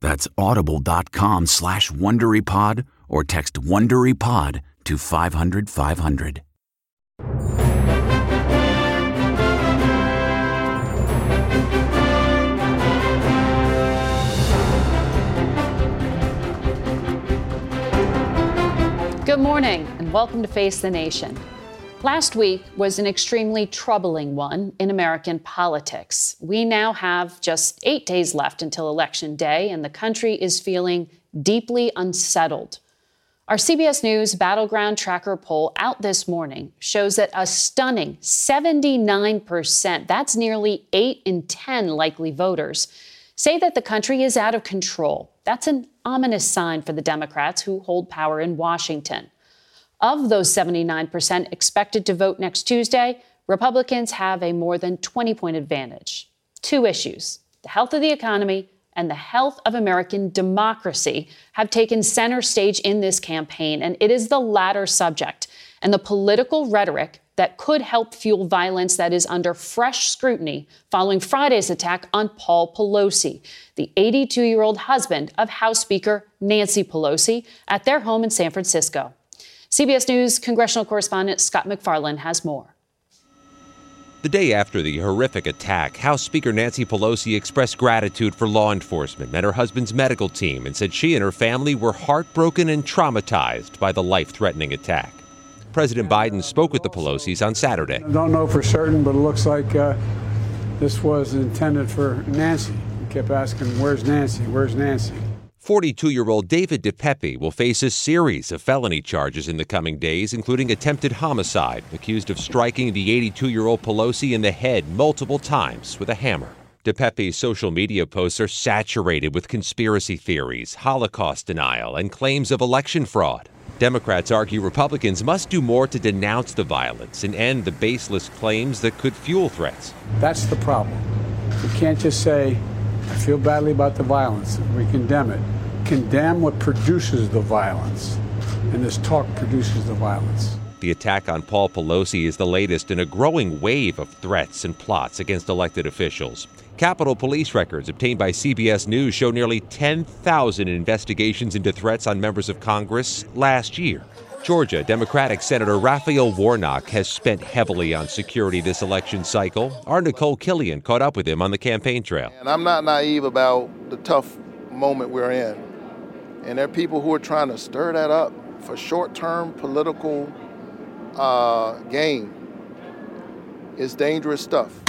That's audible.com slash WonderyPod or text WonderyPod to 500 500. Good morning and welcome to Face the Nation. Last week was an extremely troubling one in American politics. We now have just eight days left until Election Day, and the country is feeling deeply unsettled. Our CBS News Battleground Tracker poll out this morning shows that a stunning 79%, that's nearly 8 in 10 likely voters, say that the country is out of control. That's an ominous sign for the Democrats who hold power in Washington. Of those 79% expected to vote next Tuesday, Republicans have a more than 20 point advantage. Two issues the health of the economy and the health of American democracy have taken center stage in this campaign, and it is the latter subject and the political rhetoric that could help fuel violence that is under fresh scrutiny following Friday's attack on Paul Pelosi, the 82 year old husband of House Speaker Nancy Pelosi, at their home in San Francisco. CBS News congressional correspondent Scott MacFarlane has more. The day after the horrific attack, House Speaker Nancy Pelosi expressed gratitude for law enforcement and her husband's medical team and said she and her family were heartbroken and traumatized by the life threatening attack. President Biden spoke with the Pelosi's on Saturday. I don't know for certain, but it looks like uh, this was intended for Nancy. We kept asking, Where's Nancy? Where's Nancy? 42 year old David DePape will face a series of felony charges in the coming days, including attempted homicide, accused of striking the 82 year old Pelosi in the head multiple times with a hammer. DePape's social media posts are saturated with conspiracy theories, Holocaust denial, and claims of election fraud. Democrats argue Republicans must do more to denounce the violence and end the baseless claims that could fuel threats. That's the problem. We can't just say, I feel badly about the violence. We condemn it condemn what produces the violence, and this talk produces the violence. The attack on Paul Pelosi is the latest in a growing wave of threats and plots against elected officials. Capitol Police records obtained by CBS News show nearly 10,000 investigations into threats on members of Congress last year. Georgia Democratic Senator Raphael Warnock has spent heavily on security this election cycle. Our Nikole Killion caught up with him on the campaign trail. And I'm not naive about the tough moment we're in. And there are people who are trying to stir that up for short term political uh, gain. It's dangerous stuff.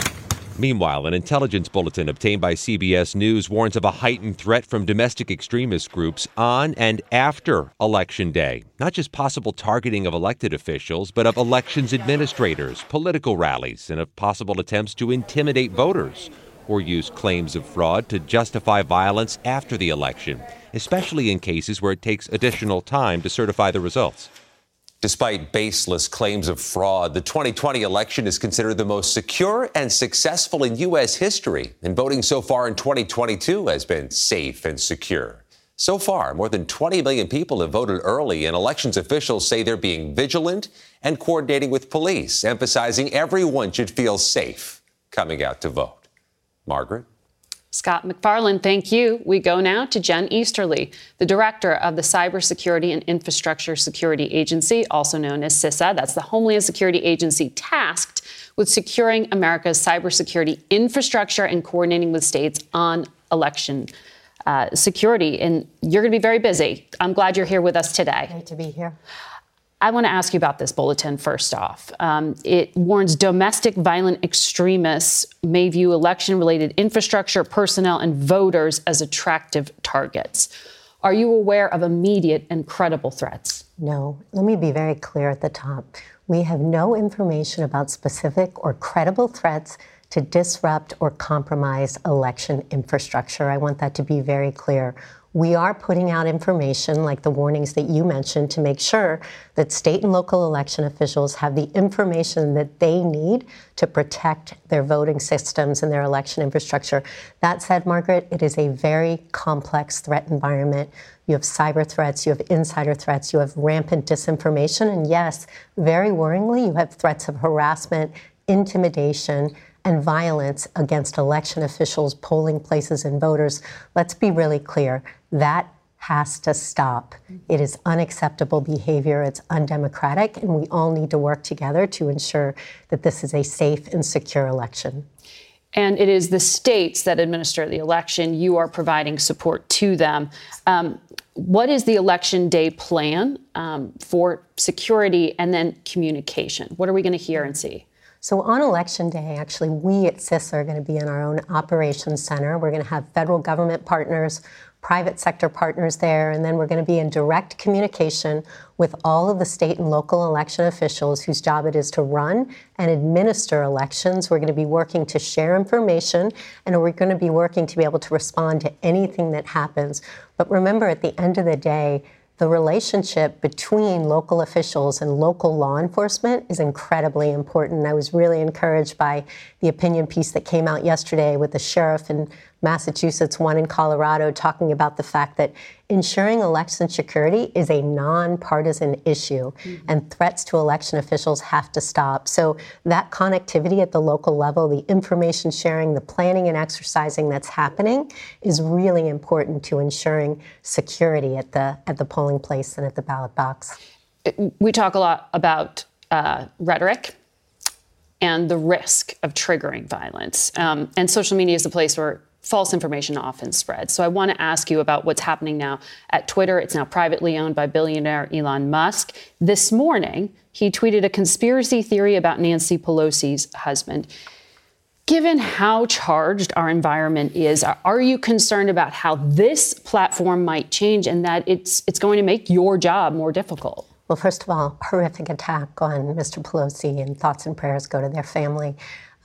Meanwhile, an intelligence bulletin obtained by CBS News warns of a heightened threat from domestic extremist groups on and after Election Day. Not just possible targeting of elected officials, but of elections administrators, political rallies, and of possible attempts to intimidate voters or use claims of fraud to justify violence after the election especially in cases where it takes additional time to certify the results. Despite baseless claims of fraud, the 2020 election is considered the most secure and successful in U.S. history, and voting so far in 2022 has been safe and secure. So far, more than 20 million people have voted early, and elections officials say they're being vigilant and coordinating with police, emphasizing everyone should feel safe coming out to vote. Margaret? Scott MacFarlane, thank you. We go now to Jen Easterly, the director of the Cybersecurity and Infrastructure Security Agency, also known as CISA. That's the Homeland Security Agency tasked with securing America's cybersecurity infrastructure and coordinating with states on election uh, security. And you're going to be very busy. I'm glad you're here with us today. Great to be here. I want to ask you about this bulletin first off. Um, it warns domestic violent extremists may view election related infrastructure, personnel, and voters as attractive targets. Are you aware of immediate and credible threats? No. Let me be very clear at the top. We have no information about specific or credible threats to disrupt or compromise election infrastructure. I want that to be very clear. We are putting out information like the warnings that you mentioned to make sure that state and local election officials have the information that they need to protect their voting systems and their election infrastructure. That said, Margaret, it is a very complex threat environment. You have cyber threats, you have insider threats, you have rampant disinformation, and yes, very worryingly, you have threats of harassment, intimidation, and violence against election officials, polling places, and voters. Let's be really clear that has to stop. It is unacceptable behavior, it's undemocratic, and we all need to work together to ensure that this is a safe and secure election. And it is the states that administer the election. You are providing support to them. Um, what is the election day plan um, for security and then communication? What are we going to hear and see? So on election day, actually, we at CISA are going to be in our own operations center. We're going to have federal government partners, private sector partners there, and then we're going to be in direct communication with all of the state and local election officials whose job it is to run and administer elections. We're going to be working to share information, and we're going to be working to be able to respond to anything that happens. But remember, at the end of the day, the relationship between local officials and local law enforcement is incredibly important. I was really encouraged by the opinion piece that came out yesterday with the sheriff in Massachusetts, one in Colorado, talking about the fact that ensuring election security is a nonpartisan issue mm-hmm. and threats to election officials have to stop. So, that connectivity at the local level, the information sharing, the planning and exercising that's happening is really important to ensuring security at the, at the polling place and at the ballot box. We talk a lot about uh, rhetoric and the risk of triggering violence. Um, and social media is a place where false information often spreads. So I want to ask you about what's happening now at Twitter. It's now privately owned by billionaire Elon Musk. This morning, he tweeted a conspiracy theory about Nancy Pelosi's husband. Given how charged our environment is, are you concerned about how this platform might change and that it's it's going to make your job more difficult? Well, first of all, horrific attack on Mr. Pelosi and thoughts and prayers go to their family.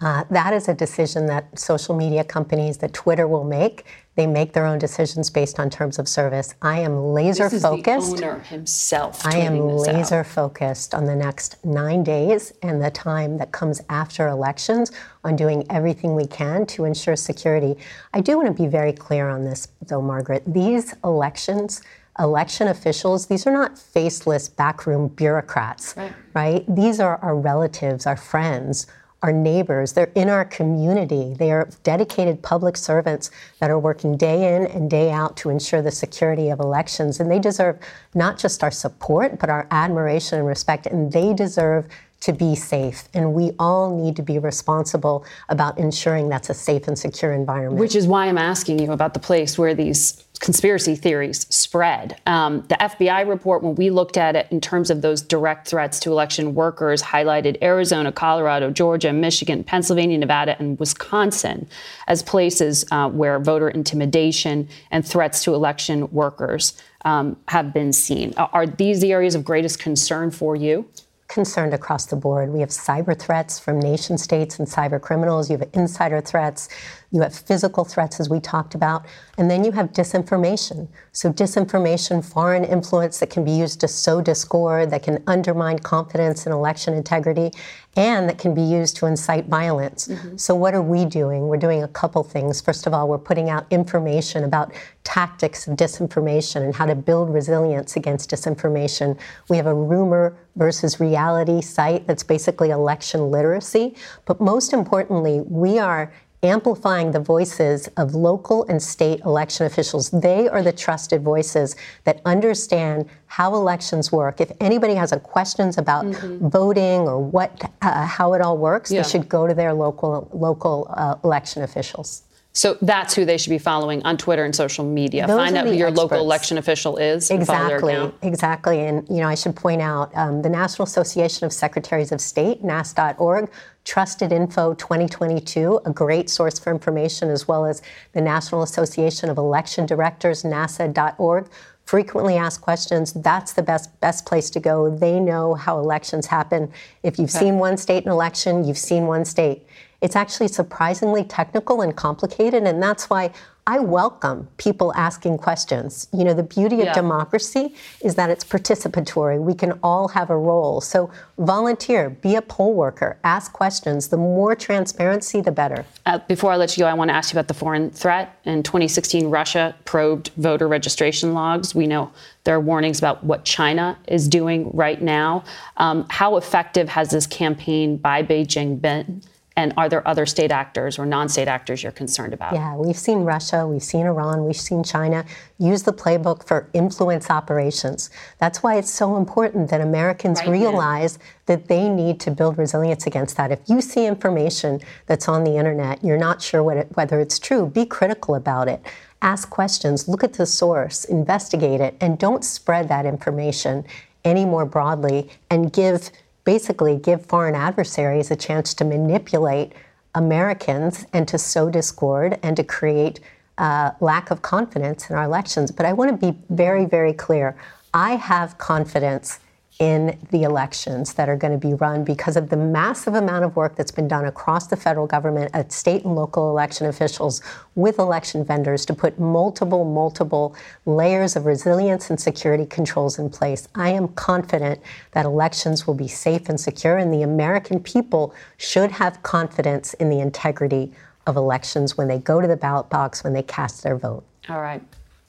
Uh, that is a decision that social media companies, that Twitter will make. They make their own decisions based on terms of service. I am laser this is focused. The owner himself. I am laser out. focused on the next nine days and the time that comes after elections on doing everything we can to ensure security. I do want to be very clear on this, though, Margaret. These elections election officials, these are not faceless backroom bureaucrats, right? right? These are our relatives, our friends, our neighbors. They're in our community. They are dedicated public servants that are working day in and day out to ensure the security of elections. And they deserve not just our support, but our admiration and respect. And they deserve to be safe. And we all need to be responsible about ensuring that's a safe and secure environment. Which is why I'm asking you about the place where these conspiracy theories spread. Um, the FBI report, when we looked at it in terms of those direct threats to election workers, highlighted Arizona, Colorado, Georgia, Michigan, Pennsylvania, Nevada, and Wisconsin as places uh, where voter intimidation and threats to election workers um, have been seen. Are these the areas of greatest concern for you? Concerned across the board. We have cyber threats from nation states and cyber criminals. You have insider threats. You have physical threats, as we talked about. And then you have disinformation. So, disinformation, foreign influence that can be used to sow discord, that can undermine confidence in election integrity, and that can be used to incite violence. Mm-hmm. So, what are we doing? We're doing a couple things. First of all, we're putting out information about tactics of disinformation and how to build resilience against disinformation. We have a rumor versus reality site that's basically election literacy. But most importantly, we are amplifying the voices of local and state election officials. They are the trusted voices that understand how elections work. If anybody has questions about mm-hmm. voting or what, uh, how it all works, yeah. they should go to their local local uh, election officials. So that's who they should be following on Twitter and social media. Those Find out who your experts. local election official is. Exactly, exactly. And you know, I should point out um, the National Association of Secretaries of State, NASS.org, Trusted Info 2022, a great source for information, as well as the National Association of Election Directors, NASED.org. Frequently asked questions. That's the best best place to go. They know how elections happen. If you've okay. seen one state in election, you've seen one state. It's actually surprisingly technical and complicated, and that's why I welcome people asking questions. You know, the beauty of yeah. democracy is that it's participatory. We can all have a role. So volunteer, be a poll worker, ask questions. The more transparency, the better. Uh, before I let you go, I want to ask you about the foreign threat. In 2016, Russia probed voter registration logs. We know there are warnings about what China is doing right now. Um, how effective has this campaign by Beijing been? And are there other state actors or non state actors you're concerned about? Yeah, we've seen Russia, we've seen Iran, we've seen China use the playbook for influence operations. That's why it's so important that Americans right realize now. that they need to build resilience against that. If you see information that's on the internet, you're not sure it, whether it's true, be critical about it. Ask questions, look at the source, investigate it, and don't spread that information any more broadly and give basically give foreign adversaries a chance to manipulate Americans and to sow discord and to create uh, lack of confidence in our elections. But I want to be very, very clear. I have confidence in the elections that are going to be run because of the massive amount of work that's been done across the federal government at state and local election officials with election vendors to put multiple, multiple layers of resilience and security controls in place. I am confident that elections will be safe and secure, and the American people should have confidence in the integrity of elections when they go to the ballot box, when they cast their vote. All right.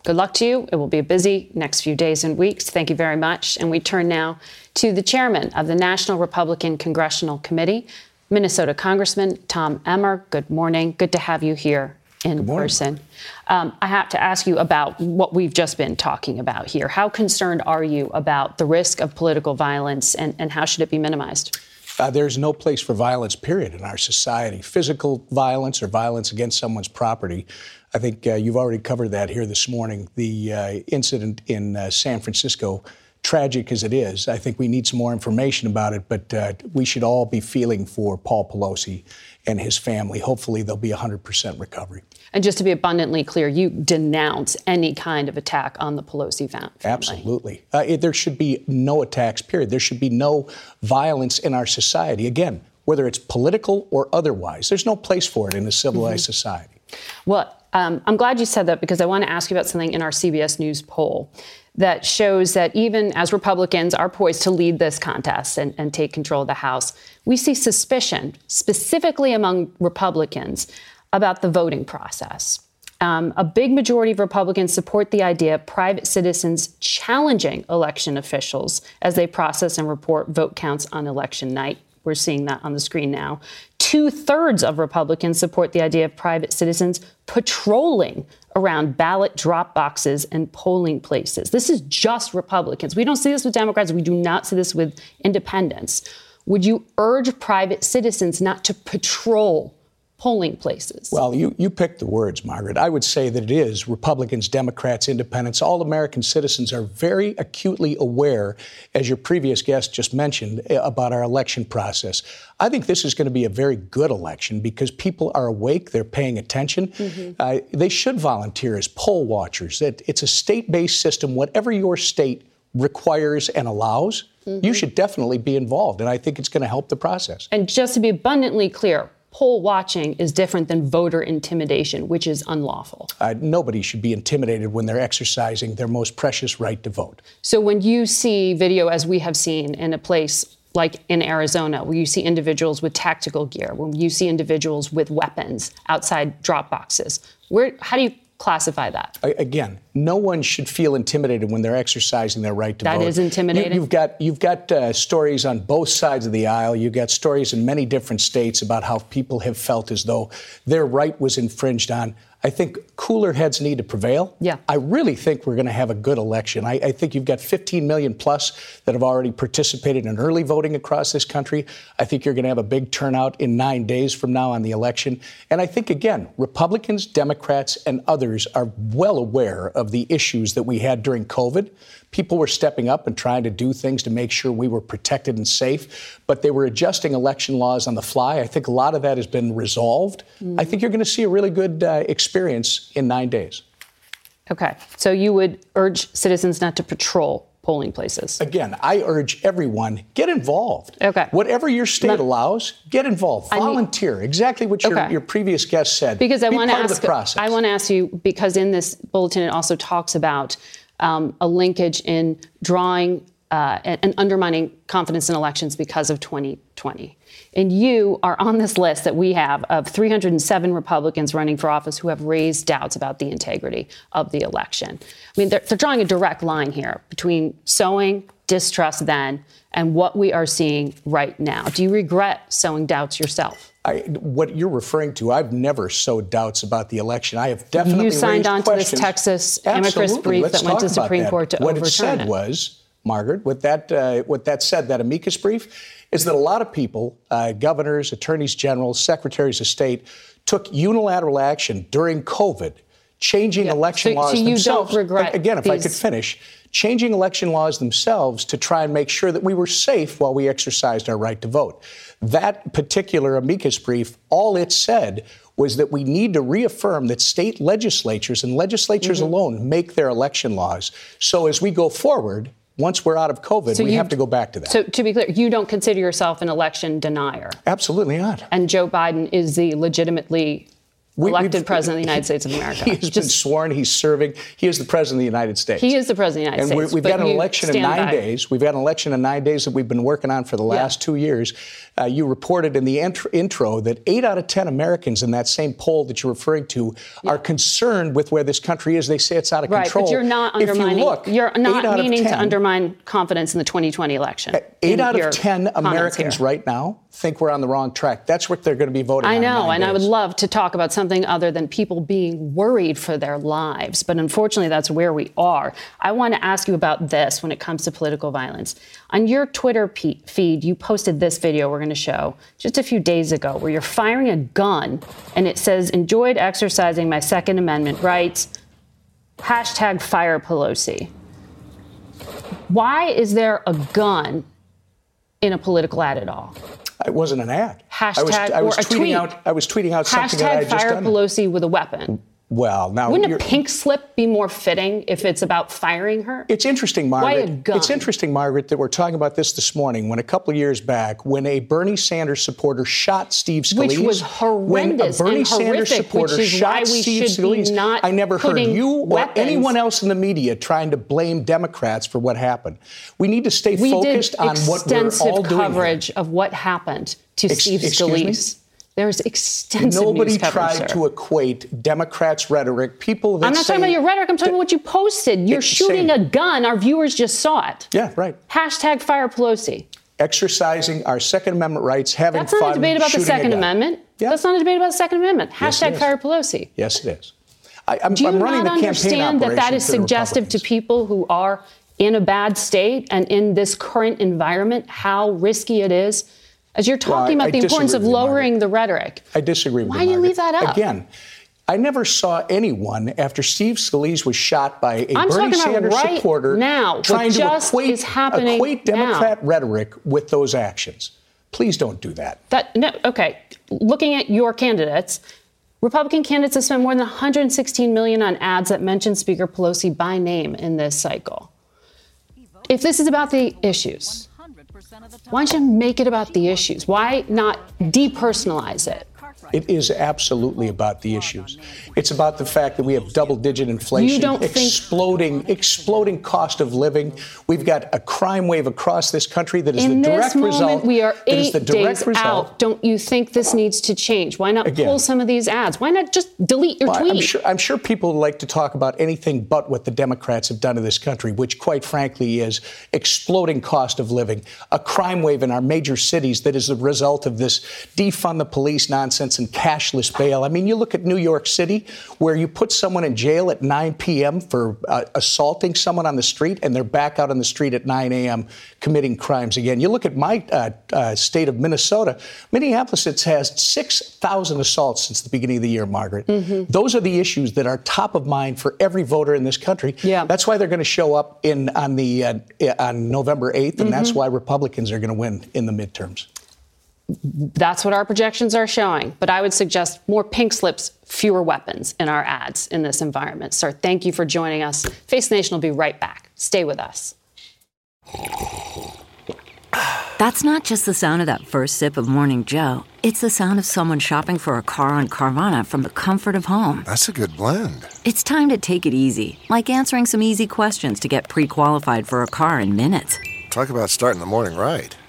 Good luck to you. It will be a busy next few days and weeks. Thank you very much. And we turn now to the chairman of the National Republican Congressional Committee, Minnesota Congressman Tom Emmer. Good morning. Good to have you here in person. Um, I have to ask you about what we've just been talking about here. How concerned are you about the risk of political violence and, and how should it be minimized? Uh, there's no place for violence, period, in our society. Physical violence or violence against someone's property I think uh, you've already covered that here this morning. The uh, incident in uh, San Francisco, tragic as it is, I think we need some more information about it, but uh, we should all be feeling for Paul Pelosi and his family. Hopefully, there'll be 100% recovery. And just to be abundantly clear, you denounce any kind of attack on the Pelosi family. Absolutely. Uh, it, there should be no attacks, period. There should be no violence in our society. Again, whether it's political or otherwise, there's no place for it in a civilized mm-hmm. society. Well, um, I'm glad you said that because I want to ask you about something in our CBS News poll that shows that even as Republicans are poised to lead this contest and, and take control of the House, we see suspicion, specifically among Republicans, about the voting process. Um, a big majority of Republicans support the idea of private citizens challenging election officials as they process and report vote counts on election night. We're seeing that on the screen now. Two thirds of Republicans support the idea of private citizens patrolling around ballot drop boxes and polling places. This is just Republicans. We don't see this with Democrats. We do not see this with independents. Would you urge private citizens not to patrol polling places? Well, you, you picked the words, Margaret. I would say that it is Republicans, Democrats, Independents, all American citizens are very acutely aware, as your previous guest just mentioned, eh, about our election process. I think this is going to be a very good election because people are awake, they're paying attention. Mm-hmm. Uh, they should volunteer as poll watchers. It, it's a state based system, whatever your state requires and allows. Mm-hmm. You should definitely be involved, and I think it's going to help the process. And just to be abundantly clear, poll watching is different than voter intimidation, which is unlawful. Uh, nobody should be intimidated when they're exercising their most precious right to vote. So when you see video, as we have seen in a place like in Arizona, where you see individuals with tactical gear, when you see individuals with weapons outside drop boxes, where, how do you classify that? Again, no one should feel intimidated when they're exercising their right to that vote. That is intimidating. You, have got you've got uh, stories on both sides of the aisle. You've got stories in many different states about how people have felt as though their right was infringed on. I think cooler heads need to prevail. Yeah. I really think we're going to have a good election. I, I, think you've got 15 million plus that have already participated in early voting across this country. I think you're going to have a big turnout in nine days from now on the election. And I think, again, Republicans, Democrats, and others are well aware of the issues that we had during COVID people were stepping up and trying to do things to make sure we were protected and safe, but they were adjusting election laws on the fly. I think a lot of that has been resolved. Mm. I think you're going to see a really good uh, experience in nine days. Okay. So you would urge citizens not to patrol polling places. Again, I urge everyone get involved. Okay. Whatever your state not, allows, get involved. Volunteer. Need, exactly what your, okay. your previous guest said. Because I want to ask. I want to ask you because in this bulletin it also talks about um, a linkage in drawing uh, and undermining confidence in elections because of 2020. And you are on this list that we have of 307 Republicans running for office who have raised doubts about the integrity of the election. I mean, they're, they're drawing a direct line here between sowing distrust then and what we are seeing right now. Do you regret sowing doubts yourself? I, what you're referring to, I've never sowed doubts about the election. I have definitely you signed on questions. to this Texas amicus brief Let's that went to the Supreme that. Court to what overturn it. said it. was, Margaret, what that uh, what that said, that amicus brief, is that a lot of people, uh, governors, attorneys general, secretaries of state, took unilateral action during COVID, changing yeah. election so, laws so you themselves. Don't regret Again, if these... I could finish, changing election laws themselves to try and make sure that we were safe while we exercised our right to vote. That particular amicus brief, all it said was that we need to reaffirm that state legislatures and legislatures mm-hmm. alone make their election laws. So as we go forward, once we're out of COVID, so we you, have to go back to that. So to be clear, you don't consider yourself an election denier? Absolutely not. And Joe Biden is the legitimately we, elected president of the United States of America. He has Just, been sworn. He's serving. He is the president of the United States. He is the president of the United and States. And we've got an election in nine days. We've got an election in nine days that we've been working on for the last yeah. two years. Uh, you reported in the int- intro that eight out of ten Americans in that same poll that you're referring to yeah. are concerned with where this country is. They say it's out of right, control. But you're not undermining. You look, you're not meaning 10, to undermine confidence in the 2020 election. Eight out of ten Americans here. right now think we're on the wrong track. That's what they're going to be voting I know, and days. I would love to talk about something other than people being worried for their lives. But unfortunately, that's where we are. I want to ask you about this when it comes to political violence. On your Twitter feed, you posted this video we're going to show just a few days ago where you're firing a gun and it says, enjoyed exercising my Second Amendment rights. Hashtag fire Pelosi. Why is there a gun in a political ad at all? It wasn't an ad. Hashtag I was, I was or tweeting tweet. out. I was tweeting out Hashtag something that I had just fire done. Pelosi with a weapon. Well, now wouldn't a pink slip be more fitting if it's about firing her? It's interesting, Margaret. Why a gun? It's interesting, Margaret, that we're talking about this this morning. When a couple of years back, when a Bernie Sanders supporter shot Steve Scalise, which was horrendous when a Bernie and Sanders horrific, supporter shot Steve Scalise, I never heard you or weapons. anyone else in the media trying to blame Democrats for what happened. We need to stay we focused on what we're all doing. Extensive coverage of what happened to Ex- Steve Scalise. There's extensive Nobody tried sir. to equate Democrats' rhetoric. People that I'm not talking about your rhetoric. I'm talking about what you posted. You're shooting say, a gun. Our viewers just saw it. Yeah, right. Hashtag fire Pelosi. Exercising our Second Amendment rights, having That's not a debate about the Second Amendment. Yeah. That's not a debate about the Second Amendment. Yes, Hashtag is. fire Pelosi. Yes, it is. I, I'm, Do you I'm running not the campaign understand that that is suggestive to people who are in a bad state and in this current environment how risky it is? As you're talking Well, I- about the importance of disagree with you, lowering the rhetoric. I disagree with Why do you leave that up? Again, I never saw anyone after Steve Scalise was shot by a I'm Bernie Sanders right supporter now, trying to equate, equate now. Democrat rhetoric with those actions. Please don't do that. That no, okay. Looking at your candidates, Republican candidates have spent more than 116 million on ads that mention Speaker Pelosi by name in this cycle. If this is about the issues, why don't you make it about the issues? Why not depersonalize it? It is absolutely about the issues. It's about the fact that we have double-digit inflation, exploding, think... exploding cost of living. We've got a crime wave across this country that is In the direct moment, result. We are eight days result. out. Don't you think this needs to change? Why not Again, pull some of these ads? Why not just delete your tweet? I'm sure, I'm sure people like to talk about anything but what the Democrats have done in this country, which, quite frankly, is exploding cost of living, a crime wave in our major cities that is the result of this defund the police nonsense and cashless bail. I mean, you look at New York City, where you put someone in jail at 9 p.m. for uh, assaulting someone on the street, and they're back out on the street at 9 a.m. committing crimes again. You look at my uh, uh, state of Minnesota. Minneapolis has 6,000 assaults since the beginning of the year, Margaret. Mm-hmm. Those are the issues that are top of mind for every voter in this country. Yeah. That's why they're going to show up in on the uh, on November 8th, and mm-hmm. that's why Republicans are going to win in the midterms. That's what our projections are showing. But I would suggest more pink slips, fewer weapons in our ads in this environment. Sir, thank you for joining us. Face the Nation will be right back. Stay with us. That's not just the sound of that first sip of Morning Joe. It's the sound of someone shopping for a car on Carvana from the comfort of home. That's a good blend. It's time to take it easy, like answering some easy questions to get pre qualified for a car in minutes. Talk about starting the morning right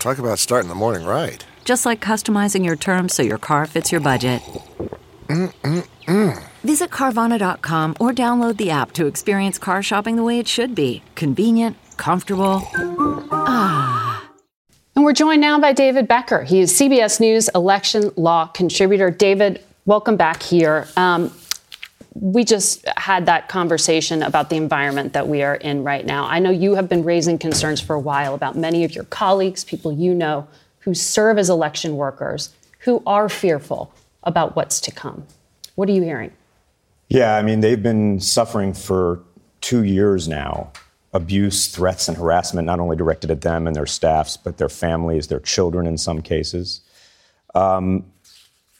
Talk about starting the morning right. Just like customizing your terms so your car fits your budget. Mm-mm-mm. Visit Carvana.com or download the app to experience car shopping the way it should be convenient, comfortable. Ah. And we're joined now by David Becker. He is CBS News election law contributor. David, welcome back here. Um, we just had that conversation about the environment that we are in right now. I know you have been raising concerns for a while about many of your colleagues, people you know, who serve as election workers, who are fearful about what's to come. What are you hearing? Yeah, I mean, they've been suffering for two years now abuse, threats, and harassment, not only directed at them and their staffs, but their families, their children in some cases. Um,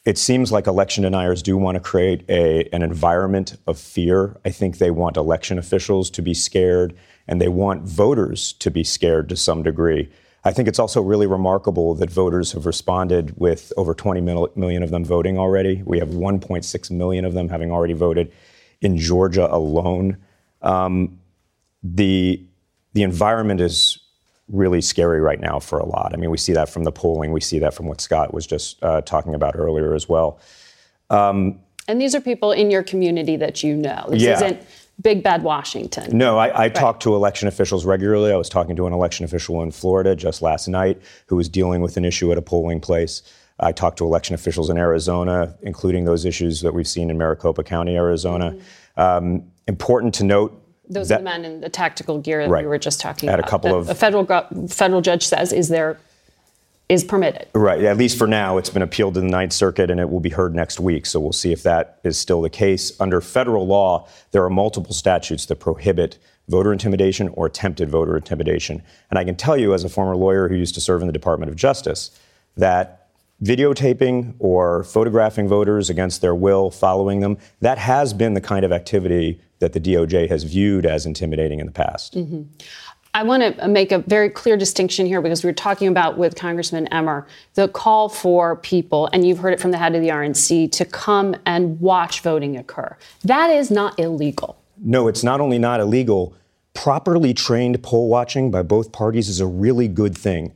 it seems like election deniers do want to create a, an environment of fear. I think they want election officials to be scared, and they want voters to be scared to some degree. I think it's also really remarkable that voters have responded with over 20 million of them voting already. We have 1.6 million of them having already voted in Georgia alone. Um, the the environment is really scary right now for a lot. I mean, we see that from the polling. We see that from what Scott was just uh, talking about earlier as well. Um, and these are people in your community that you know. This yeah. isn't big bad Washington. No, I, I right. talk to election officials regularly. I was talking to an election official in Florida just last night who was dealing with an issue at a polling place. I talked to election officials in Arizona, including those issues that we've seen in Maricopa County, Arizona. Mm-hmm. Um, important to note those that, are the men in the tactical gear that right. we were just talking At about. a couple of a federal federal judge says is there is permitted. Right. At least for now, it's been appealed to the Ninth Circuit, and it will be heard next week. So we'll see if that is still the case. Under federal law, there are multiple statutes that prohibit voter intimidation or attempted voter intimidation. And I can tell you, as a former lawyer who used to serve in the Department of Justice, that videotaping or photographing voters against their will, following them, that has been the kind of activity that the DOJ has viewed as intimidating in the past. Mm-hmm. I want to make a very clear distinction here because we were talking about with Congressman Emmer the call for people, and you've heard it from the head of the RNC, to come and watch voting occur. That is not illegal. No, it's not only not illegal, properly trained poll watching by both parties is a really good thing.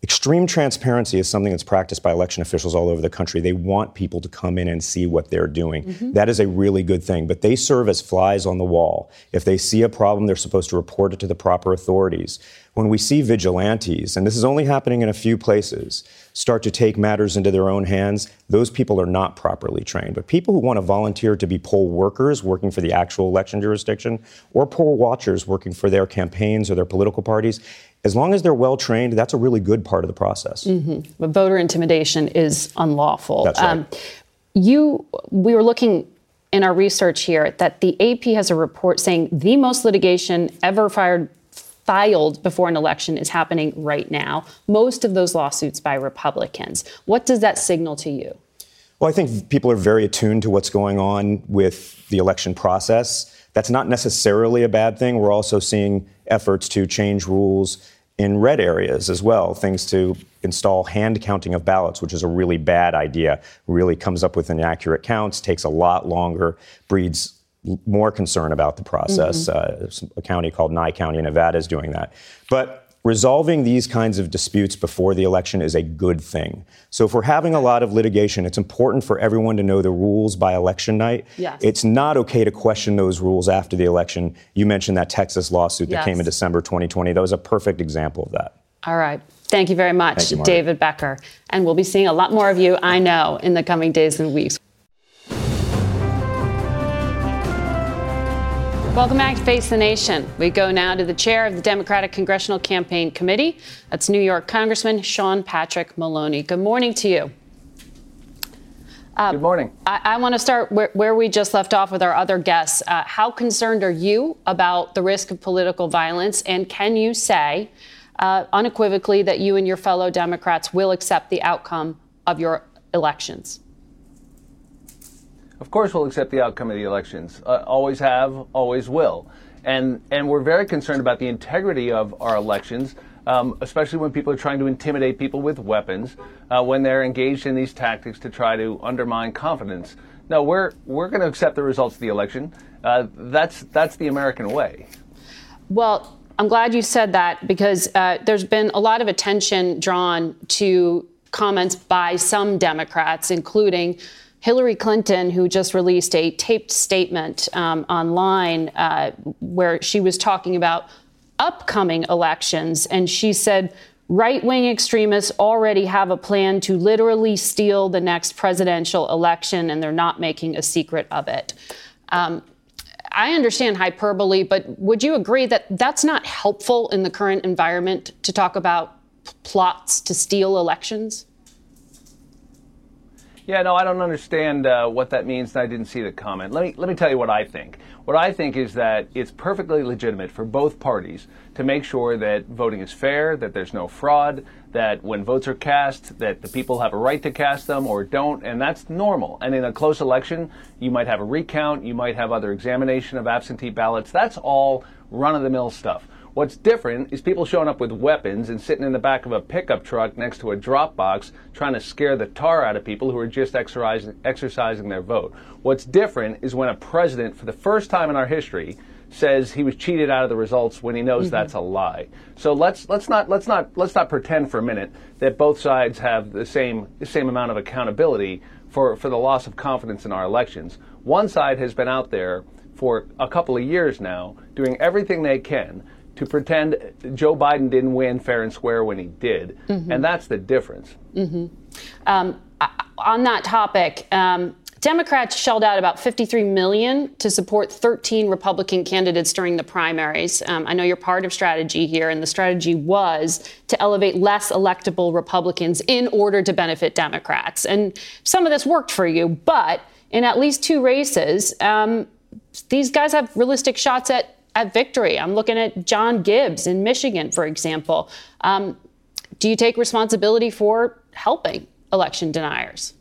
Extreme transparency is something that's practiced by election officials all over the country. They want people to come in and see what they're doing. Mm-hmm. That is a really good thing, but they serve as flies on the wall. If they see a problem, they're supposed to report it to the proper authorities. When we see vigilantes, and this is only happening in a few places, start to take matters into their own hands, those people are not properly trained. But people who want to volunteer to be poll workers working for the actual election jurisdiction or poll watchers working for their campaigns or their political parties, as long as they're well trained, that's a really good part of the process. Mm-hmm. But voter intimidation is unlawful. That's right. Um, you, we were looking in our research here that the AP has a report saying the most litigation ever fired filed before an election is happening right now. Most of those lawsuits by Republicans. What does that signal to you? Well, I think people are very attuned to what's going on with the election process. That's not necessarily a bad thing. We're also seeing efforts to change rules in red areas as well, things to install hand counting of ballots, which is a really bad idea. Really comes up with inaccurate counts, takes a lot longer, breeds more concern about the process. Mm-hmm. Uh, a county called Nye County Nevada is doing that. But resolving these kinds of disputes before the election is a good thing. So if we're having a lot of litigation, it's important for everyone to know the rules by election night. Yes. It's not okay to question those rules after the election. You mentioned that Texas lawsuit that came in December 2020. That was a perfect example of that. All right. Thank you very much, you, David Becker. And we'll be seeing a lot more of you, I know, in the coming days and weeks. Welcome back to Face the Nation. We go now to the chair of the Democratic Congressional Campaign Committee. That's New York Congressman Sean Patrick Maloney. Good morning to you. Good morning. I, I want to start where, where we just left off with our other guests. Uh, how concerned are you about the risk of political violence? And can you say uh, unequivocally that you and your fellow Democrats will accept the outcome of your elections? Of course, we'll accept the outcome of the elections. Uh, always have, always will. And, and we're very concerned about the integrity of our elections, um, especially when people are trying to intimidate people with weapons, uh, when they're engaged in these tactics to try to undermine confidence. No, we're, we're going to accept the results of the election. Uh, that's, that's the American way. Well, I'm glad you said that because uh, there's been a lot of attention drawn to comments by some Democrats, including Hillary Clinton, who just released a taped statement um, online uh, where she was talking about upcoming elections. And she said, right wing extremists already have a plan to literally steal the next presidential election, and they're not making a secret of it. Um, I understand hyperbole, but would you agree that that's not helpful in the current environment to talk about plots to steal elections? Yeah, no, I don't understand uh, what that means, and I didn't see the comment. Let me let me tell you what I think. What I think is that it's perfectly legitimate for both parties to make sure that voting is fair, that there's no fraud, that when votes are cast, that the people have a right to cast them or don't, and that's normal. And in a close election, you might have a recount, you might have other examination of absentee ballots. That's all run-of-the-mill stuff. What's different is people showing up with weapons and sitting in the back of a pickup truck next to a drop box trying to scare the tar out of people who are just exercising, exercising their vote. What's different is when a president, for the first time in our history, says he was cheated out of the results when he knows Mhm. that's a lie. So let's let's not let's not let's not pretend for a minute that both sides have the same the same amount of accountability for, for the loss of confidence in our elections. One side has been out there for a couple of years now doing everything they can to pretend Joe Biden didn't win fair and square when he did. Mhm. And that's the difference. hmm Um, on that topic, um, Democrats shelled out about 53 million to support 13 Republican candidates during the primaries. Um, I know you're part of strategy here, and the strategy was to elevate less electable Republicans in order to benefit Democrats. And some of this worked for you, but in at least two races, um, these guys have realistic shots at at victory. I'm looking at John Gibbs in Michigan, for example. Um, do you take responsibility for helping election deniers?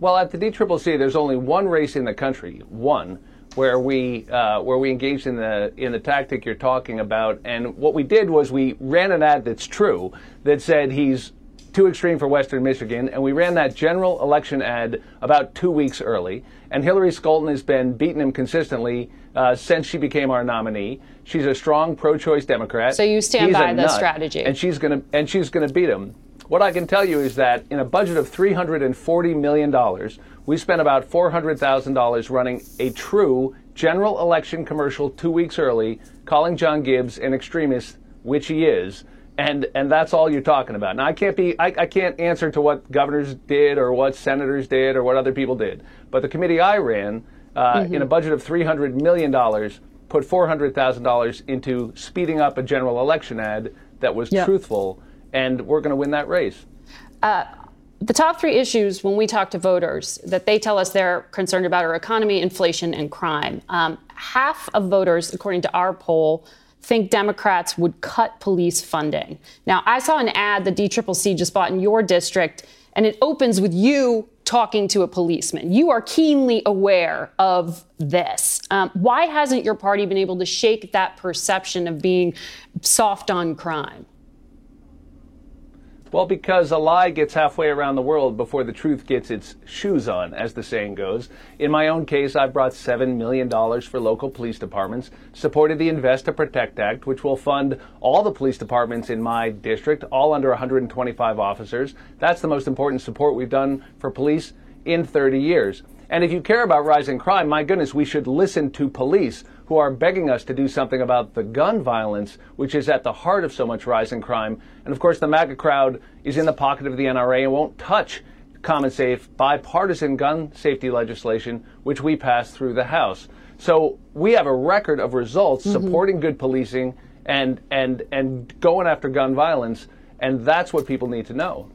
Well, at the DCCC, there's only one race in the country, one, where we uh, where we engaged in the in the tactic you're talking about. And what we did was we ran an ad that's true that said he's too extreme for Western Michigan, and we ran that general election ad about two weeks early. And Hillary Scholten has been beating him consistently uh, since she became our nominee. She's a strong pro-choice Democrat. So you stand He's by the nut, strategy. and she's going to and she's going to beat him. What I can tell you is that in a budget of $340 million, we spent about $400,000 running a true general election commercial two weeks early, calling John Gibbs an extremist, which he is. And, and that's all you're talking about. Now, I can't be, I, I can't answer to what governors did or what senators did or what other people did. But the committee I ran, uh, Mm-hmm. in a budget of $300 million, put $400,000 into speeding up a general election ad that was Yeah. truthful, and we're going to win that race. Uh, the top three issues when we talk to voters that they tell us they're concerned about are economy, inflation, and crime. Um, half of voters, according to our poll, think Democrats would cut police funding. Now, I saw an ad the DCCC just bought in your district, and it opens with you talking to a policeman. You are keenly aware of this. Um, why hasn't your party been able to shake that perception of being soft on crime? Well, because a lie gets halfway around the world before the truth gets its shoes on, as the saying goes. In my own case, I've brought $7 million for local police departments, supported the Invest to Protect Act, which will fund all the police departments in my district, all under 125 officers. That's the most important support we've done for police in 30 years. And if you care about rising crime, my goodness, we should listen to police who are begging us to do something about the gun violence, which is at the heart of so much rising crime. And of course, the MAGA crowd is in the pocket of the NRA and won't touch common safe bipartisan gun safety legislation, which we passed through the House. So we have a record of results mm-hmm. supporting good policing and, and, and going after gun violence. And that's what people need to know.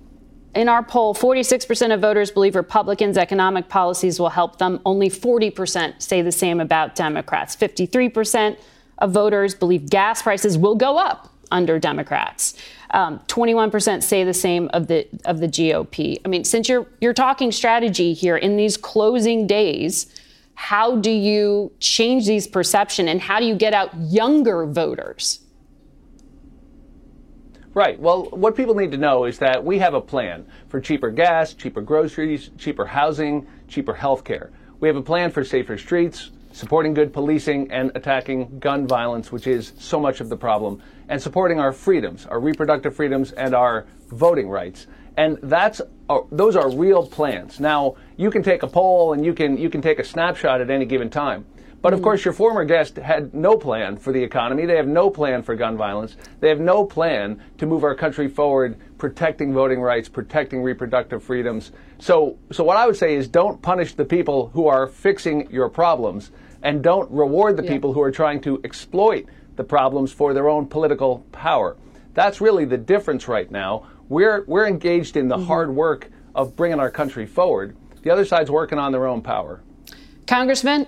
In our poll, 46% of voters believe Republicans' economic policies will help them. Only 40% say the same about Democrats. 53% of voters believe gas prices will go up under Democrats. Um, 21% say the same of the of the GOP. I mean, since you're you're talking strategy here in these closing days, how do you change these perception and how do you get out younger voters? Right. Well, what people need to know is that we have a plan for cheaper gas, cheaper groceries, cheaper housing, cheaper health care. We have a plan for safer streets, supporting good policing, and attacking gun violence, which is so much of the problem, and supporting our freedoms, our reproductive freedoms, and our voting rights. And that's uh, those are real plans. Now, you can take a poll and you can you can take a snapshot at any given time. But of course, your former guest had no plan for the economy. They have no plan for gun violence. They have no plan to move our country forward, protecting voting rights, protecting reproductive freedoms. So, so what I would say is don't punish the people who are fixing your problems and don't reward the yeah. people who are trying to exploit the problems for their own political power. That's really the difference right now. We're, we're engaged in the mm-hmm. hard work of bringing our country forward. The other side's working on their own power. Congressman,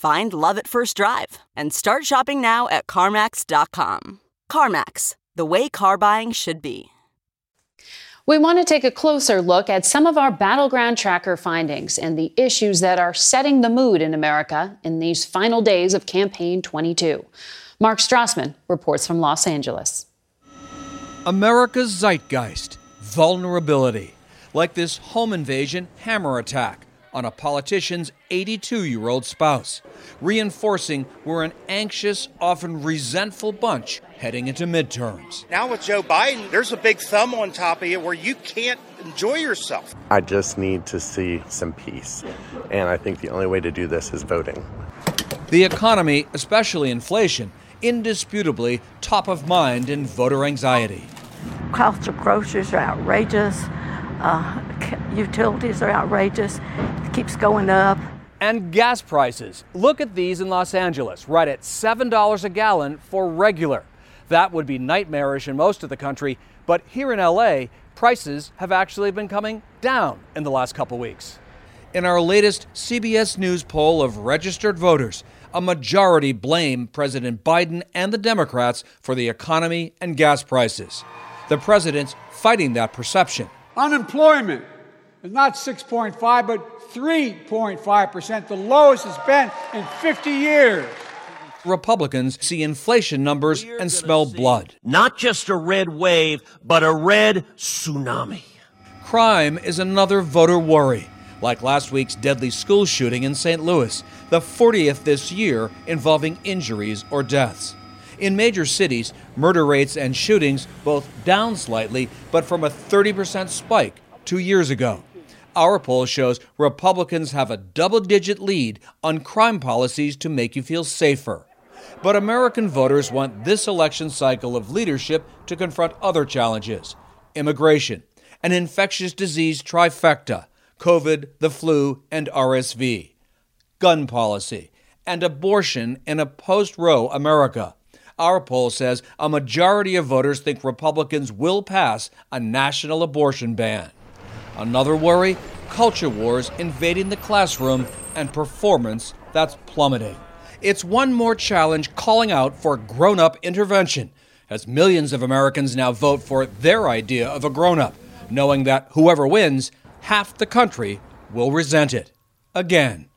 Find love at first drive and start shopping now at CarMax.com. CarMax, the way car buying should be. We want to take a closer look at some of our battleground tracker findings and the issues that are setting the mood in America in these final days of Campaign 22. Mark Strassmann reports from Los Angeles. America's zeitgeist, vulnerability, like this home invasion hammer attack on a politician's 82 year old spouse, reinforcing we're an anxious, often resentful bunch heading into midterms. Now, with Joe Biden, there's a big thumb on top of you where you can't enjoy yourself. I just need to see some peace. And I think the only way to do this is voting. The economy, especially inflation, indisputably top of mind in voter anxiety. Cost of groceries are outrageous. Uh, utilities are outrageous. It keeps going up. And gas prices. Look at these in Los Angeles, right at $7 a gallon for regular. That would be nightmarish in most of the country, but here in LA, prices have actually been coming down in the last couple weeks. In our latest CBS News poll of registered voters, a majority blame President Biden and the Democrats for the economy and gas prices. The president's fighting that perception. Unemployment is not 6.5, but 3.5%, the lowest it's been in 50 years. Republicans see inflation numbers and smell blood. Not just a red wave, but a red tsunami. Crime is another voter worry, like last week's deadly school shooting in St. Louis, the 40th this year involving injuries or deaths. In major cities, murder rates and shootings both down slightly, but from a 30% spike two years ago. Our poll shows Republicans have a double digit lead on crime policies to make you feel safer. But American voters want this election cycle of leadership to confront other challenges immigration, an infectious disease trifecta, COVID, the flu, and RSV, gun policy, and abortion in a post Roe America. Our poll says a majority of voters think Republicans will pass a national abortion ban. Another worry culture wars invading the classroom and performance that's plummeting. It's one more challenge calling out for grown up intervention, as millions of Americans now vote for their idea of a grown up, knowing that whoever wins, half the country will resent it. Again.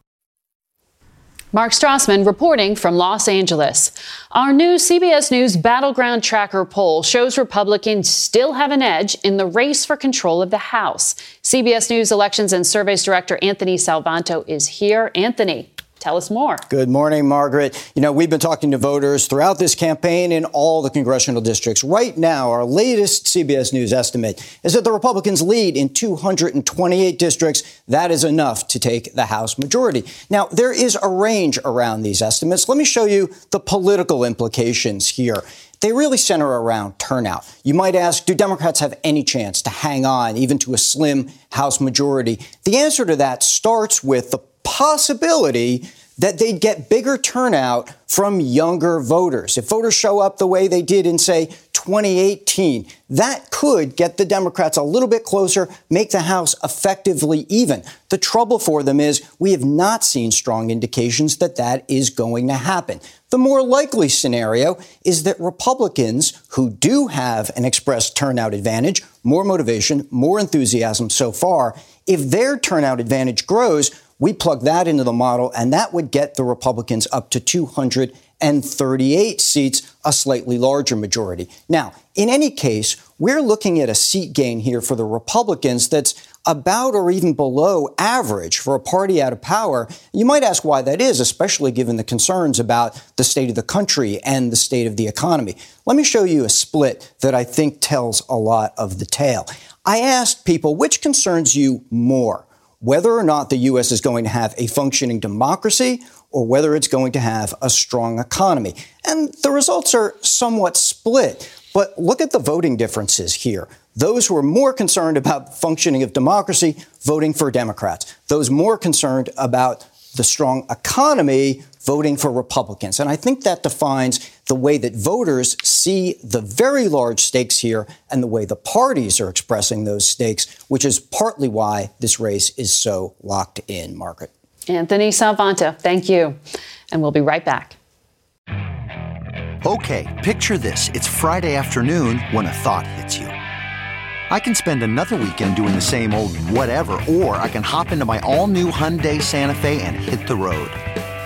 Mark Strassmann reporting from Los Angeles. Our new CBS News Battleground Tracker poll shows Republicans still have an edge in the race for control of the House. CBS News Elections and Surveys Director Anthony Salvanto is here. Anthony, Tell us more. Good morning, Margaret. You know, we've been talking to voters throughout this campaign in all the congressional districts. Right now, our latest CBS News estimate is that the Republicans lead in 228 districts. That is enough to take the House majority. Now, there is a range around these estimates. Let me show you the political implications here they really center around turnout. You might ask, do Democrats have any chance to hang on even to a slim House majority? The answer to that starts with the possibility that they'd get bigger turnout from younger voters. If voters show up the way they did in, say, 2018, that could get the Democrats a little bit closer, make the House effectively even. The trouble for them is we have not seen strong indications that that is going to happen. The more likely scenario is that Republicans who do have an expressed turnout advantage, more motivation, more enthusiasm so far, if their turnout advantage grows, we plug that into the model, and that would get the Republicans up to 238 seats, a slightly larger majority. Now, in any case, we're looking at a seat gain here for the Republicans that's about or even below average for a party out of power. You might ask why that is, especially given the concerns about the state of the country and the state of the economy. Let me show you a split that I think tells a lot of the tale. I asked people which concerns you more whether or not the U.S. is going to have a functioning democracy or whether it's going to have a strong economy. And the results are somewhat split. But look at the voting differences here. Those who are more concerned about functioning of democracy voting for Democrats. Those more concerned about the strong economy voting for Republicans. And I think that defines the way that voters see the very large stakes here and the way the parties are expressing those stakes, which is partly why this race is so locked in, Margaret. Anthony Salvanto, thank you. And we'll be right back. Okay, picture this. It's Friday afternoon when a thought hits you. I can spend another weekend doing the same old whatever, or I can hop into my all new Hyundai Santa Fe and hit the road.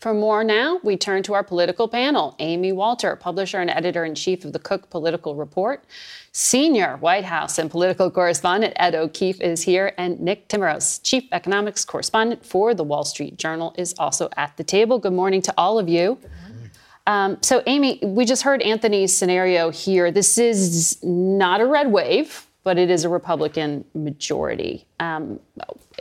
For more now, we turn to our political panel. Amy Walter, publisher and editor-in-chief of the Cook Political Report. Senior White House and political correspondent Ed O'Keefe is here, and Nick Timiraos, chief economics correspondent for the Wall Street Journal, is also at the table. Good morning to all of you. Um, so, Amy, we just heard Anthony's scenario here. This is not a red wave. But it is a Republican majority. Um,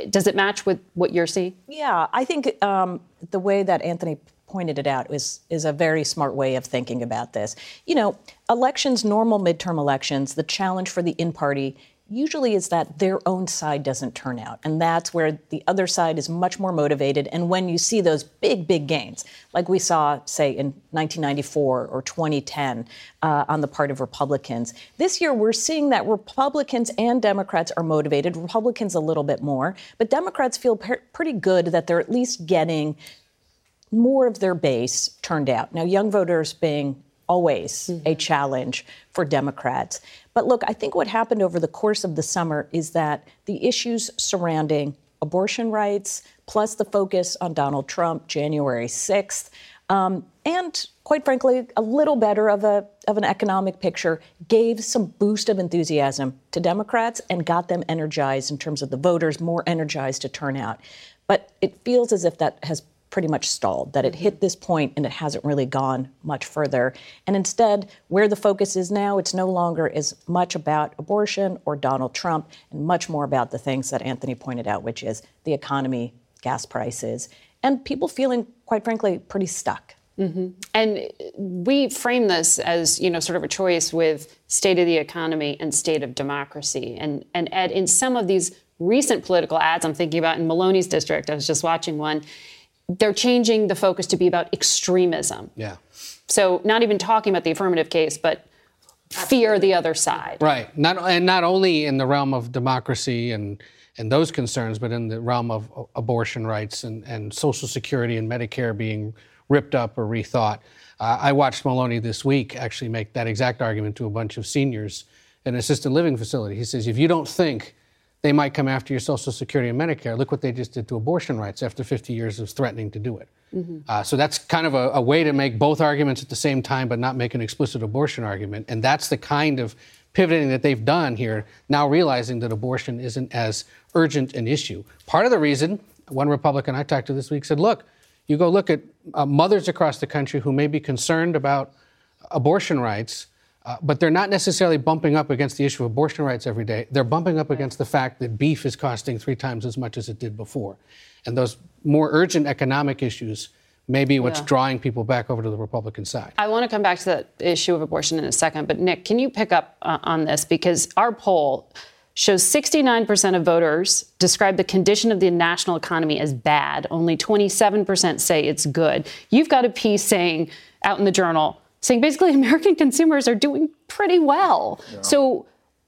does it match with what you're seeing? Yeah, I think um, the way that Anthony pointed it out is is a very smart way of thinking about this. You know, elections, normal midterm elections, the challenge for the in party usually is that their own side doesn't turn out. And that's where the other side is much more motivated. And when you see those big, big gains, like we saw, say, in 1994 or 2010 uh, on the part of Republicans, this year we're seeing that Republicans and Democrats are motivated, Republicans a little bit more, but Democrats feel per- pretty good that they're at least getting more of their base turned out. Now, young voters being always mm-hmm. a challenge for Democrats. But look, I think what happened over the course of the summer is that the issues surrounding abortion rights, plus the focus on Donald Trump, January 6th, um, and quite frankly, a little better of, a, of an economic picture gave some boost of enthusiasm to Democrats and got them energized in terms of the voters, more energized to turn out. But it feels as if that has pretty much stalled, that it hit this point and it hasn't really gone much further. And instead, where the focus is now, it's no longer as much about abortion or Donald Trump and much more about the things that Anthony pointed out, which is the economy, gas prices, and people feeling, quite frankly, pretty stuck. Mm-hmm. And we frame this as, you know, sort of a choice with state of the economy and state of democracy. And, and Ed, in some of these recent political ads, I'm thinking about in Maloney's district, I was just watching one, they're changing the focus to be about extremism. Yeah. So not even talking about the affirmative case, but fear the other side. Right. Not and not only in the realm of democracy and and those concerns, but in the realm of abortion rights and, and Social Security and Medicare being ripped up or rethought. Uh, I watched Maloney this week actually make that exact argument to a bunch of seniors in an assisted living facility. He says, if you don't think they might come after your Social Security and Medicare. Look what they just did to abortion rights after 50 years of threatening to do it. Mm-hmm. Uh, so that's kind of a, a, way to make both arguments at the same time, but not make an explicit abortion argument. And that's the kind of pivoting that they've done here, now realizing that abortion isn't as urgent an issue. Part of the reason, one Republican I talked to this week said, look, you go look at uh, mothers across the country who may be concerned about abortion rights uh, but they're not necessarily bumping up against the issue of abortion rights every day. They're bumping up against the fact that beef is costing three times as much as it did before. And those more urgent economic issues may be what's yeah. drawing people back over to the Republican side. I want to come back to the issue of abortion in a second, but Nick, can you pick up uh, on this? Because our poll shows 69% of voters describe the condition of the national economy as bad. Only 27% say it's good. You've got a piece saying out in the journal, saying basically American consumers are doing pretty well. Yeah. So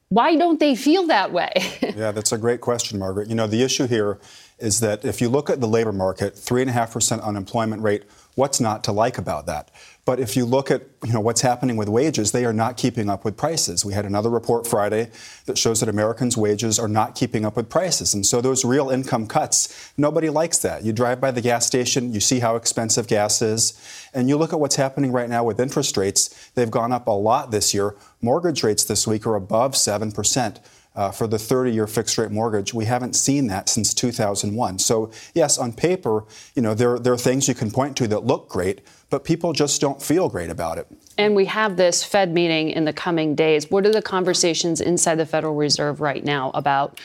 why don't they feel that way? yeah, that's a great question, Margaret. You know, the issue here is that if you look at the labor market, 3.5% unemployment rate, what's not to like about that? But if you look at you know what's happening with wages, they are not keeping up with prices. We had another report Friday that shows that Americans' wages are not keeping up with prices. And so those real income cuts, nobody likes that. You drive by the gas station, you see how expensive gas is, and you look at what's happening right now with interest rates. They've gone up a lot this year. Mortgage rates this week are above 7%. Uh, for the 30 year fixed rate mortgage. We haven't seen that since 2001. So, yes, on paper, you know, there, there are things you can point to that look great, but people just don't feel great about it. And we have this Fed meeting in the coming days. What are the conversations inside the Federal Reserve right now about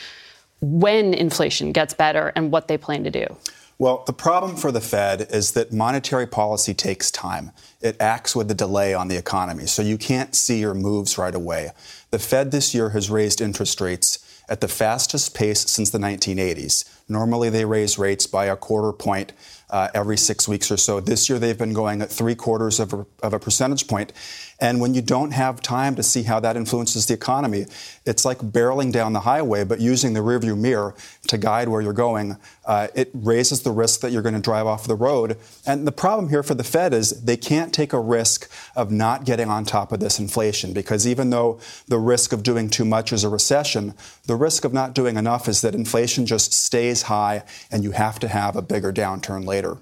when inflation gets better and what they plan to do? Well, the problem for the Fed is that monetary policy takes time. It acts with a delay on the economy, so you can't see your moves right away. The Fed this year has raised interest rates at the fastest pace since the 1980s. Normally, they raise rates by a quarter point uh, every six weeks or so. This year, they've been going at three quarters of a, of a percentage point. And when you don't have time to see how that influences the economy, it's like barreling down the highway, but using the rearview mirror to guide where you're going. Uh, it raises the risk that you're going to drive off the road. And the problem here for the Fed is they can't take a risk of not getting on top of this inflation because even though the risk of doing too much is a recession, the risk of not doing enough is that inflation just stays high and you have to have a bigger downturn later.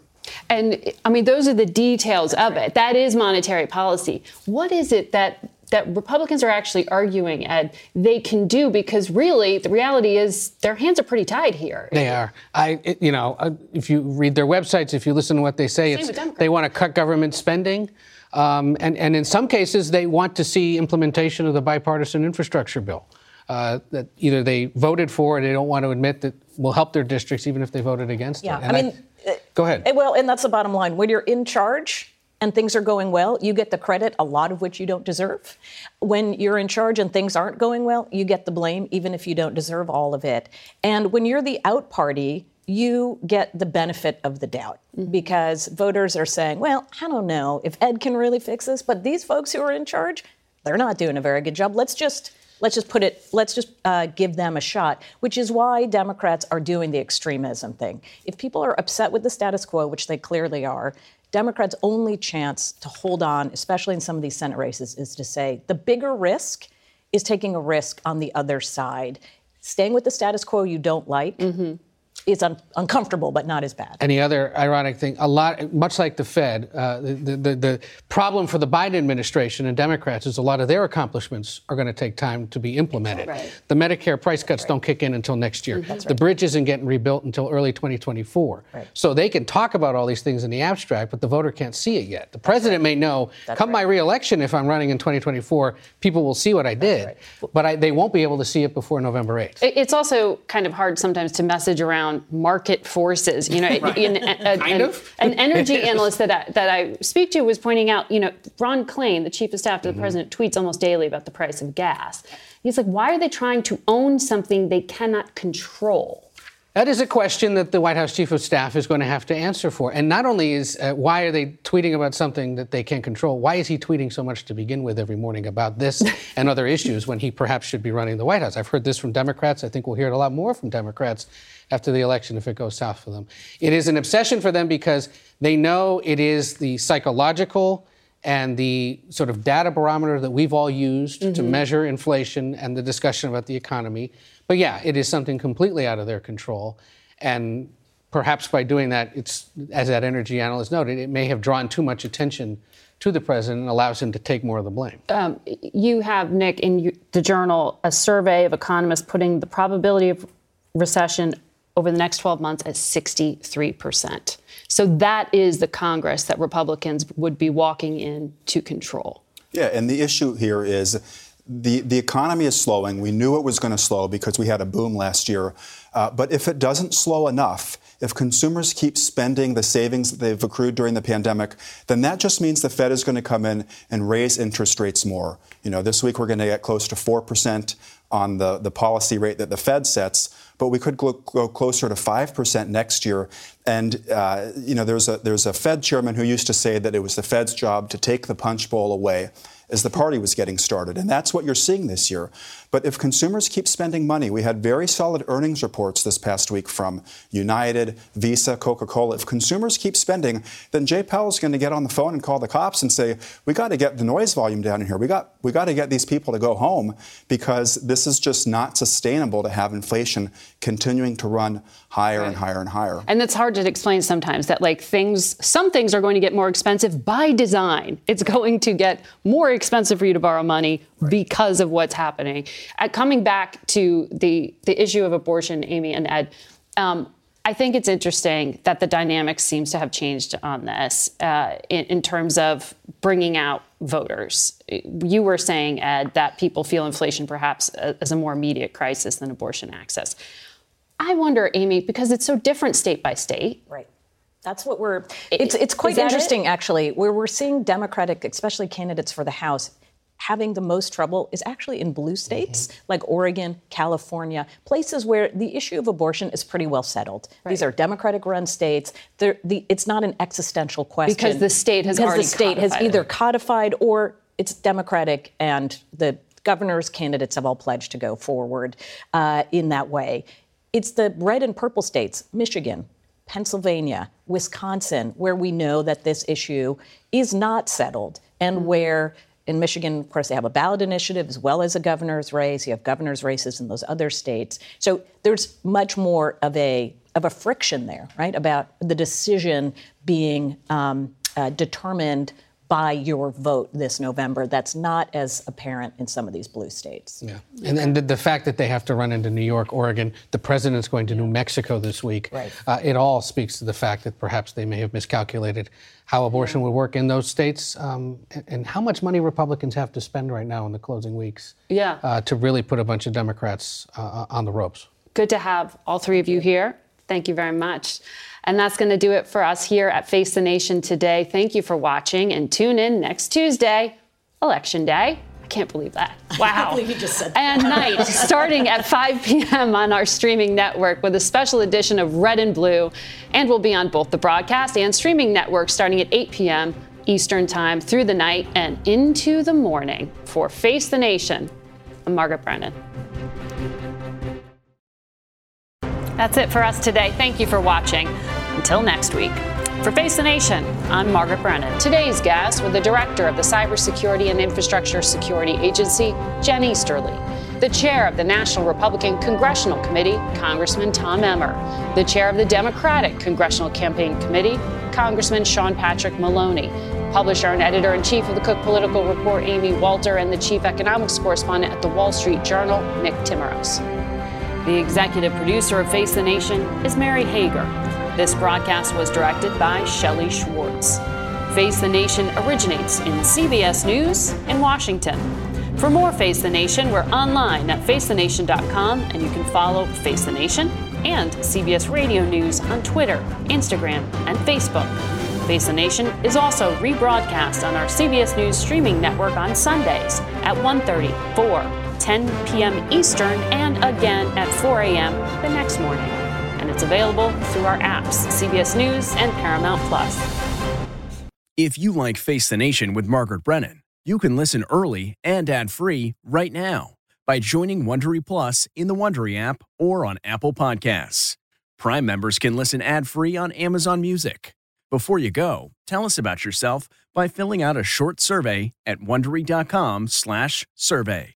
And I mean, those are the details of it. That is monetary policy. What is it that that Republicans are actually arguing, Ed, they can do because really the reality is their hands are pretty tied here. They are. I, it, you know, uh, if you read their websites, if you listen to what they say, they want to cut government spending. Um, and, and in some cases, they want to see implementation of the bipartisan infrastructure bill. uh, that either they voted for or they don't want to admit that will help their districts even if they voted against Yeah, it. I And mean, go ahead. Well, and that's the bottom line. When you're in charge and things are going well, you get the credit, a lot of which you don't deserve. When you're in charge and things aren't going well, you get the blame, even if you don't deserve all of it. And when you're the out party, you get the benefit of the doubt mm-hmm. because voters are saying, well, I don't know if Ed can really fix this, but these folks who are in charge, they're not doing a very good job. Let's just let's just put it let's just uh, give them a shot which is why democrats are doing the extremism thing. If people are upset with the status quo which they clearly are democrats only chance to hold on especially in some of these senate races is to say the bigger risk is taking a risk on the other side. Staying with the status quo you don't like is un- uncomfortable but not as bad Any other ironic thing? A lot, much like the Fed, uh, the, the the problem for the Biden administration and Democrats is a lot of their accomplishments are going to take time to be implemented. Right. The Medicare price cuts don't kick in until next year. That's The right. bridge isn't getting rebuilt until early 2024. Right. So they can talk about all these things in the abstract, but the voter can't see it yet. The president may know, That's come my reelection, if I'm running in 2024, people will see what I did, but I, they won't be able to see it before November 8th. It's also kind of hard sometimes to message around market forces. You know, Right. in- a- Kind an, of. an energy analyst that I, that I speak to was pointing out, you know, Ron Klain, the chief of staff to the Mm-hmm. president, tweets almost daily about the price of gas. He's like, why are they trying to own something they cannot control? That is a question that the White House chief of staff is going to have to answer for. And not only is uh, why are they tweeting about something that they can't control, why is he tweeting so much to begin with every morning about this and other issues when he perhaps should be running the White House? I've heard this from Democrats. I think we'll hear it a lot more from Democrats after the election if it goes south for them. It is an obsession for them because they know it is the psychological and the sort of data barometer that we've all used to Mhm. measure inflation and the discussion about the economy. But yeah, it is something completely out of their control. And perhaps by doing that, it's, as that energy analyst noted, it may have drawn too much attention to the president and allows him to take more of the blame. Um, you have, Nick, in the journal, a survey of economists putting the probability of recession over the next 12 months at 63%. So that is the Congress that Republicans would be walking in to control. Yeah, and the issue here is the, the economy is slowing. We knew it was going to slow because we had a boom last year. Uh, but if it doesn't slow enough, if consumers keep spending the savings that they've accrued during the pandemic, then that just means the Fed is going to come in and raise interest rates more. You know, this week we're going to get close to 4% on the, the policy rate that the Fed sets, but we could go, closer to 5% next year. And, uh, you know, there's a, there's a Fed chairman who used to say that it was the Fed's job to take the punch bowl away as the party was getting started. And that's what you're seeing this year. But if consumers keep spending money, we had very solid earnings reports this past week from United, Visa, Coca Cola. If consumers keep spending, then Jay is going to get on the phone and call the cops and say, we got to get the noise volume down in here. We got, we got to get these people to go home because this is just not sustainable to have inflation continuing to run higher and higher and higher. And it's hard to explain sometimes that like things, some things are going to get more expensive by design. It's going to get more expensive for you to borrow money because of what's happening. Uh, coming back to the the issue of abortion, Amy and Ed. Um, I think it's interesting that the dynamic seems to have changed on this uh, in, in terms of bringing out voters. You were saying, Ed, that people feel inflation perhaps as a more immediate crisis than abortion access. I wonder, Amy, because it's so different state by state. Right. That's what we're. It's it's quite interesting it? actually. Where we're seeing Democratic, especially candidates for the House, having the most trouble is actually in blue states Mm-hmm. like Oregon, California, places where the issue of abortion is pretty well settled. These are Democratic-run states. They're, the, it's not an existential question Because the state has because the state has codified it. either codified or it's Democratic and the governor's candidates have all pledged to go forward uh, in that way. It's the red and purple states, Michigan, Pennsylvania, Wisconsin, where we know that this issue is not settled and where in Michigan, of course, they have a ballot initiative as well as a governor's race. You have governor's races in those other states. So there's much more of a of a friction there, right? About the decision being um, uh, determined by your vote this November. That's not as apparent in some of these blue states. Yeah. And, and the, the, fact that they have to run into New York, Oregon, the president's going to New Mexico this week, right. uh, it all speaks to the fact that perhaps they may have miscalculated how abortion would work in those states um, and, and, how much money Republicans have to spend right now in the closing weeks yeah. Uh, to really put a bunch of Democrats uh, on the ropes. Good to have all three of you here. Thank you very much. And that's going to do it for us here at Face the Nation today. Thank you for watching and tune in next Tuesday, Election Day. I can't believe that. Wow. I believe you just said that. And night, starting at 5 p.m. on our streaming network with a special edition of Red and Blue. And we'll be on both the broadcast and streaming network starting at 8 p.m. Eastern Time through the night and into the morning for Face the Nation. I'm Margaret Brennan. That's it for us today. Thank you for watching. Until next week. For Face the Nation, I'm Margaret Brennan. Today's guests were the director of the Cybersecurity and Infrastructure Security Agency, Jen Easterly, the chair of the National Republican Congressional Committee, Congressman Tom Emmer, the chair of the Democratic Congressional Campaign Committee, Congressman Sean Patrick Maloney, publisher and editor in chief of the Cook Political Report, Amy Walter, and the chief economics correspondent at the Wall Street Journal, Nick Timiraos. The executive producer of Face the Nation is Mary Hager. This broadcast was directed by Shelley Schwartz. Face the Nation originates in CBS News in Washington. For more Face the Nation, we're online at facethenation.com and you can follow Face the Nation and CBS Radio News on Twitter, Instagram, and Facebook. Face the Nation is also rebroadcast on our CBS News streaming network on Sundays at 1:30, 4, 10 p.m. Eastern, and again at 4 a.m. the next morning. It's available through our apps, CBS News and Paramount Plus. If you like Face the Nation with Margaret Brennan, you can listen early and ad-free right now by joining Wondery Plus in the Wondery app or on Apple Podcasts. Prime members can listen ad-free on Amazon Music. Before you go, tell us about yourself by filling out a short survey at wondery.com/survey.